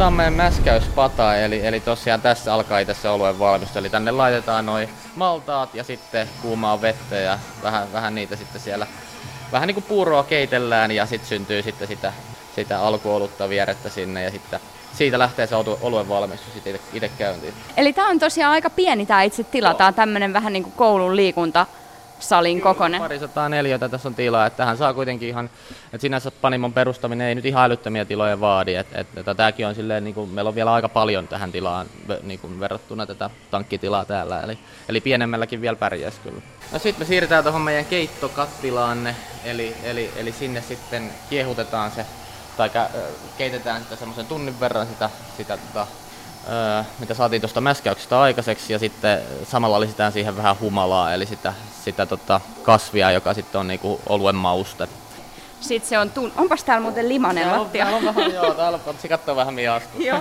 Tää on meidän mäskäyspata, eli, eli tosiaan tässä alkaa itse oluen valmistus. Eli tänne laitetaan noin maltaat ja sitten kuumaa vettä ja vähän, vähän niitä sitten siellä vähän niin kuin puuroa keitellään ja sitten syntyy sitten sitä, sitä alkuolutta vierettä sinne ja sitten siitä lähtee se oluen valmistus sitten itse käyntiin. Eli tämä on tosiaan aika pieni tämä itse tila, tämä on tämmöinen vähän niin kuin koulun liikunta salin kokonen. Parisataa neliötä tässä on tilaa, että tähän saa kuitenkin ihan, että sinänsä Panimon perustaminen ei nyt ihan älyttömiä tiloja vaadi, että, että, että tämäkin on silleen, niin kuin, meillä on vielä aika paljon tähän tilaan niin kuin verrattuna tätä tankkitilaa täällä, eli, eli pienemmälläkin vielä pärjäisi kyllä. No sitten me siirrytään tuohon meidän keittokattilaan, eli, eli, eli sinne sitten kiehutetaan se, tai keitetään sitä semmoisen tunnin verran sitä, sitä tota, Öö, mitä saatiin tuosta mäskäyksestä aikaiseksi ja sitten samalla lisätään siihen vähän humalaa, eli sitä, sitä tota kasvia, joka sitten on niinku oluen mauste. Sitten se on, tun- onpas täällä muuten limanen täällä lattia? On, täällä on vähän, joo, täällä on, katsoa vähän miaskusta. joo.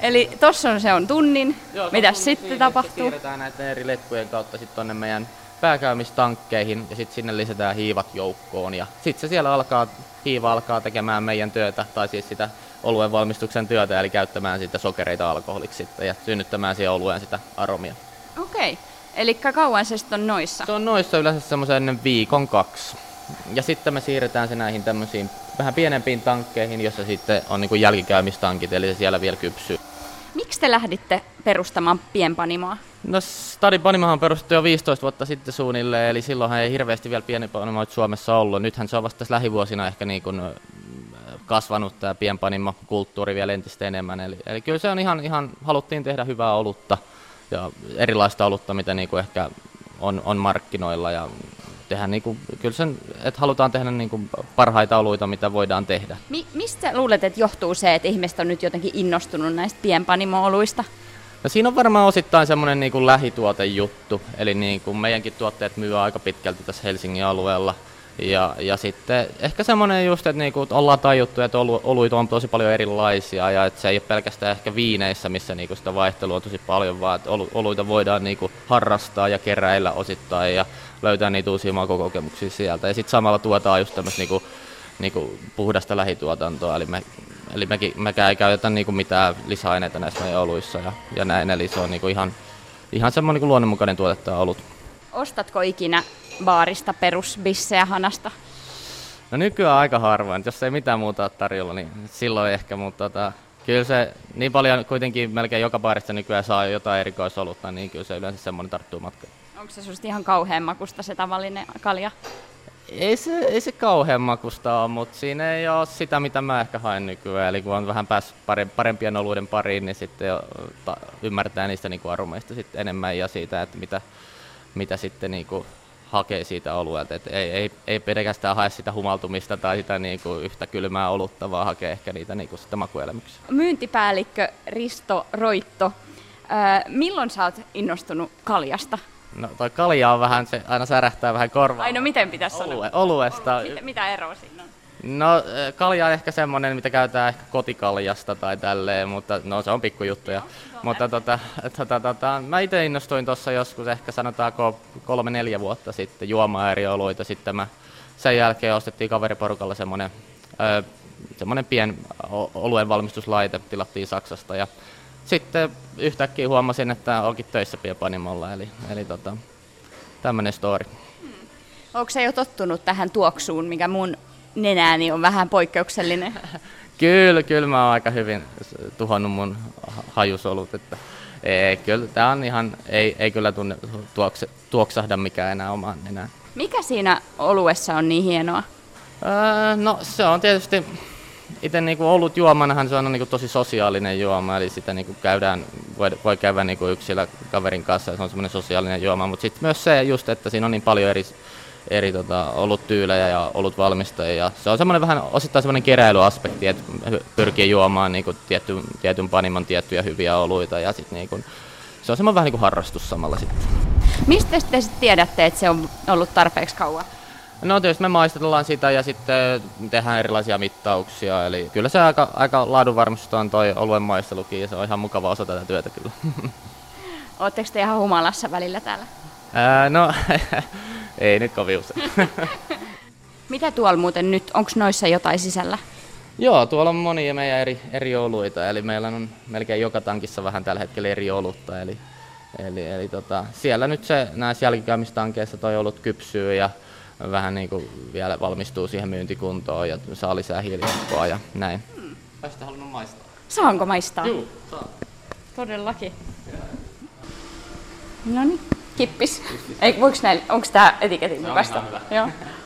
Eli tossa on, se on tunnin. Joo, Mitä sitten tapahtuu? Siirretään näiden eri letkujen kautta sitten tonne meidän pääkäymistankkeihin ja sitten sinne lisätään hiivat joukkoon ja sitten se siellä alkaa, hiiva alkaa tekemään meidän työtä, tai siis sitä oluen valmistuksen työtä, eli käyttämään sitä sokereita alkoholiksi sitten ja synnyttämään siihen olueen sitä aromia. Okei, okay. eli kauan se sitten on noissa? Se on noissa yleensä semmoisen viikon kaksi. Ja sitten me siirretään se näihin tämmöisiin vähän pienempiin tankkeihin, jossa sitten on niin jälkikäymistankit, eli se siellä vielä kypsyy. Miksi te lähditte perustamaan pienpanimoa? No Stadin Panimahan perustettu jo 15 vuotta sitten suunnilleen, eli silloinhan ei hirveästi vielä pienpanimoita Suomessa ollut. Nythän se on vasta tässä lähivuosina ehkä niin kuin kasvanut tämä pienpanimo-kulttuuri vielä entistä enemmän. Eli, eli kyllä se on ihan, ihan, haluttiin tehdä hyvää olutta ja erilaista olutta, mitä niin kuin ehkä on, on markkinoilla ja tehdä niin kuin, kyllä sen, että halutaan tehdä niin kuin parhaita oluita, mitä voidaan tehdä. Mi- mistä luulet, että johtuu se, että ihmiset on nyt jotenkin innostunut näistä pienpanimo-oluista? No siinä on varmaan osittain semmoinen niin lähituotejuttu, eli niin kuin meidänkin tuotteet myy aika pitkälti tässä Helsingin alueella – ja, ja sitten ehkä semmoinen just, että niinku ollaan tajuttu, että olu, oluita on tosi paljon erilaisia ja että se ei ole pelkästään ehkä viineissä, missä niinku sitä vaihtelua on tosi paljon, vaan että oluita voidaan niinku harrastaa ja keräillä osittain ja löytää niitä uusia makokokemuksia sieltä. Ja sitten samalla tuotaan just tämmöistä niinku, niinku puhdasta lähituotantoa, eli me Eli mekin, mekään ei käytetä niinku mitään lisäaineita näissä meidän oluissa ja, ja näin, eli se on niinku ihan, ihan semmoinen niinku luonnonmukainen tuote olut. Ostatko ikinä baarista perusbissejä hanasta? No nykyään aika harvoin, jos ei mitään muuta ole tarjolla, niin silloin ehkä, mutta tota, kyllä se niin paljon kuitenkin melkein joka baarista nykyään saa jotain erikoisolutta, niin kyllä se yleensä semmoinen tarttuu matka. Onko se susta ihan kauhean makusta se tavallinen kalja? Ei se, ei se kauhean makusta ole, mutta siinä ei ole sitä, mitä mä ehkä haen nykyään. Eli kun on vähän päässyt parempien oluiden pariin, niin sitten ymmärtää niistä niin kuin aromeista sitten enemmän ja siitä, että mitä, mitä sitten niin kuin hakee siitä oluelta. Et ei, ei, ei pelkästään hae sitä humaltumista tai sitä niinku yhtä kylmää olutta, vaan hakee ehkä niitä niinku sitä makuelämyksiä. Myyntipäällikkö Risto Roitto, ää, milloin sä oot innostunut kaljasta? No toi kalja on vähän, se aina särähtää vähän korvaan. Ai no miten pitäisi Olue, sanoa? Oluesta. Mitä, mitä eroa siinä on? No kalja on ehkä semmonen, mitä käytetään ehkä kotikaljasta tai tälleen, mutta no se on pikkujuttuja. No, mutta tota, tota, tota, mä itse innostuin tuossa joskus ehkä sanotaanko kolme-neljä vuotta sitten juomaan eri oluita. Sitten mä sen jälkeen ostettiin kaveriporukalla semmonen, ö, semmonen pien oluen valmistuslaite, tilattiin Saksasta ja sitten yhtäkkiä huomasin, että onkin töissä pienpanimolla, eli, eli tota, tämmönen story. Hmm. Onko se jo tottunut tähän tuoksuun, mikä mun nenääni on vähän poikkeuksellinen. kyllä, kyllä mä oon aika hyvin tuhannut mun hajusolut, että ei, kyllä tämä on ihan, ei, ei kyllä tunne, tuokse, tuoksahda mikään enää omaan enää. Mikä siinä oluessa on niin hienoa? Öö, no se on tietysti, itse niinku ollut juomanahan se on niinku tosi sosiaalinen juoma, eli sitä niinku käydään, voi, voi käydä niinku yksilö kaverin kanssa ja se on semmoinen sosiaalinen juoma, mutta sitten myös se just, että siinä on niin paljon eri eri tota, tyylejä ja ollut valmistajia. Se on semmoinen vähän osittain semmoinen keräilyaspekti, että pyrkii juomaan niin kuin, tietty, tietyn panimon tiettyjä hyviä oluita ja sit, niin kuin, se on semmoinen vähän niin kuin harrastus samalla sitten. Mistä te sitten tiedätte, että se on ollut tarpeeksi kauan? No tietysti me maistellaan sitä ja sitten tehdään erilaisia mittauksia, eli kyllä se aika, aika laadunvarmistus on toi oluen maistelukin ja se on ihan mukava osa tätä työtä kyllä. Oletteko te ihan humalassa välillä täällä? Ää, no Ei nyt kovin usein. Mitä tuolla muuten nyt, onko noissa jotain sisällä? Joo, tuolla on monia meidän eri, eri oluita, eli meillä on melkein joka tankissa vähän tällä hetkellä eri olutta, eli, eli, eli tota, siellä nyt se näissä jälkikäymistankeissa toi olut kypsyy ja vähän niin kuin vielä valmistuu siihen myyntikuntoon ja saa lisää hiilihyppoa ja näin. Hmm. Olisit halunnut maistaa? Saanko maistaa? Joo, saa. Todellakin. No niin, kippis. Ei, voiko näin, onko tämä etiketin mukaista? Joo.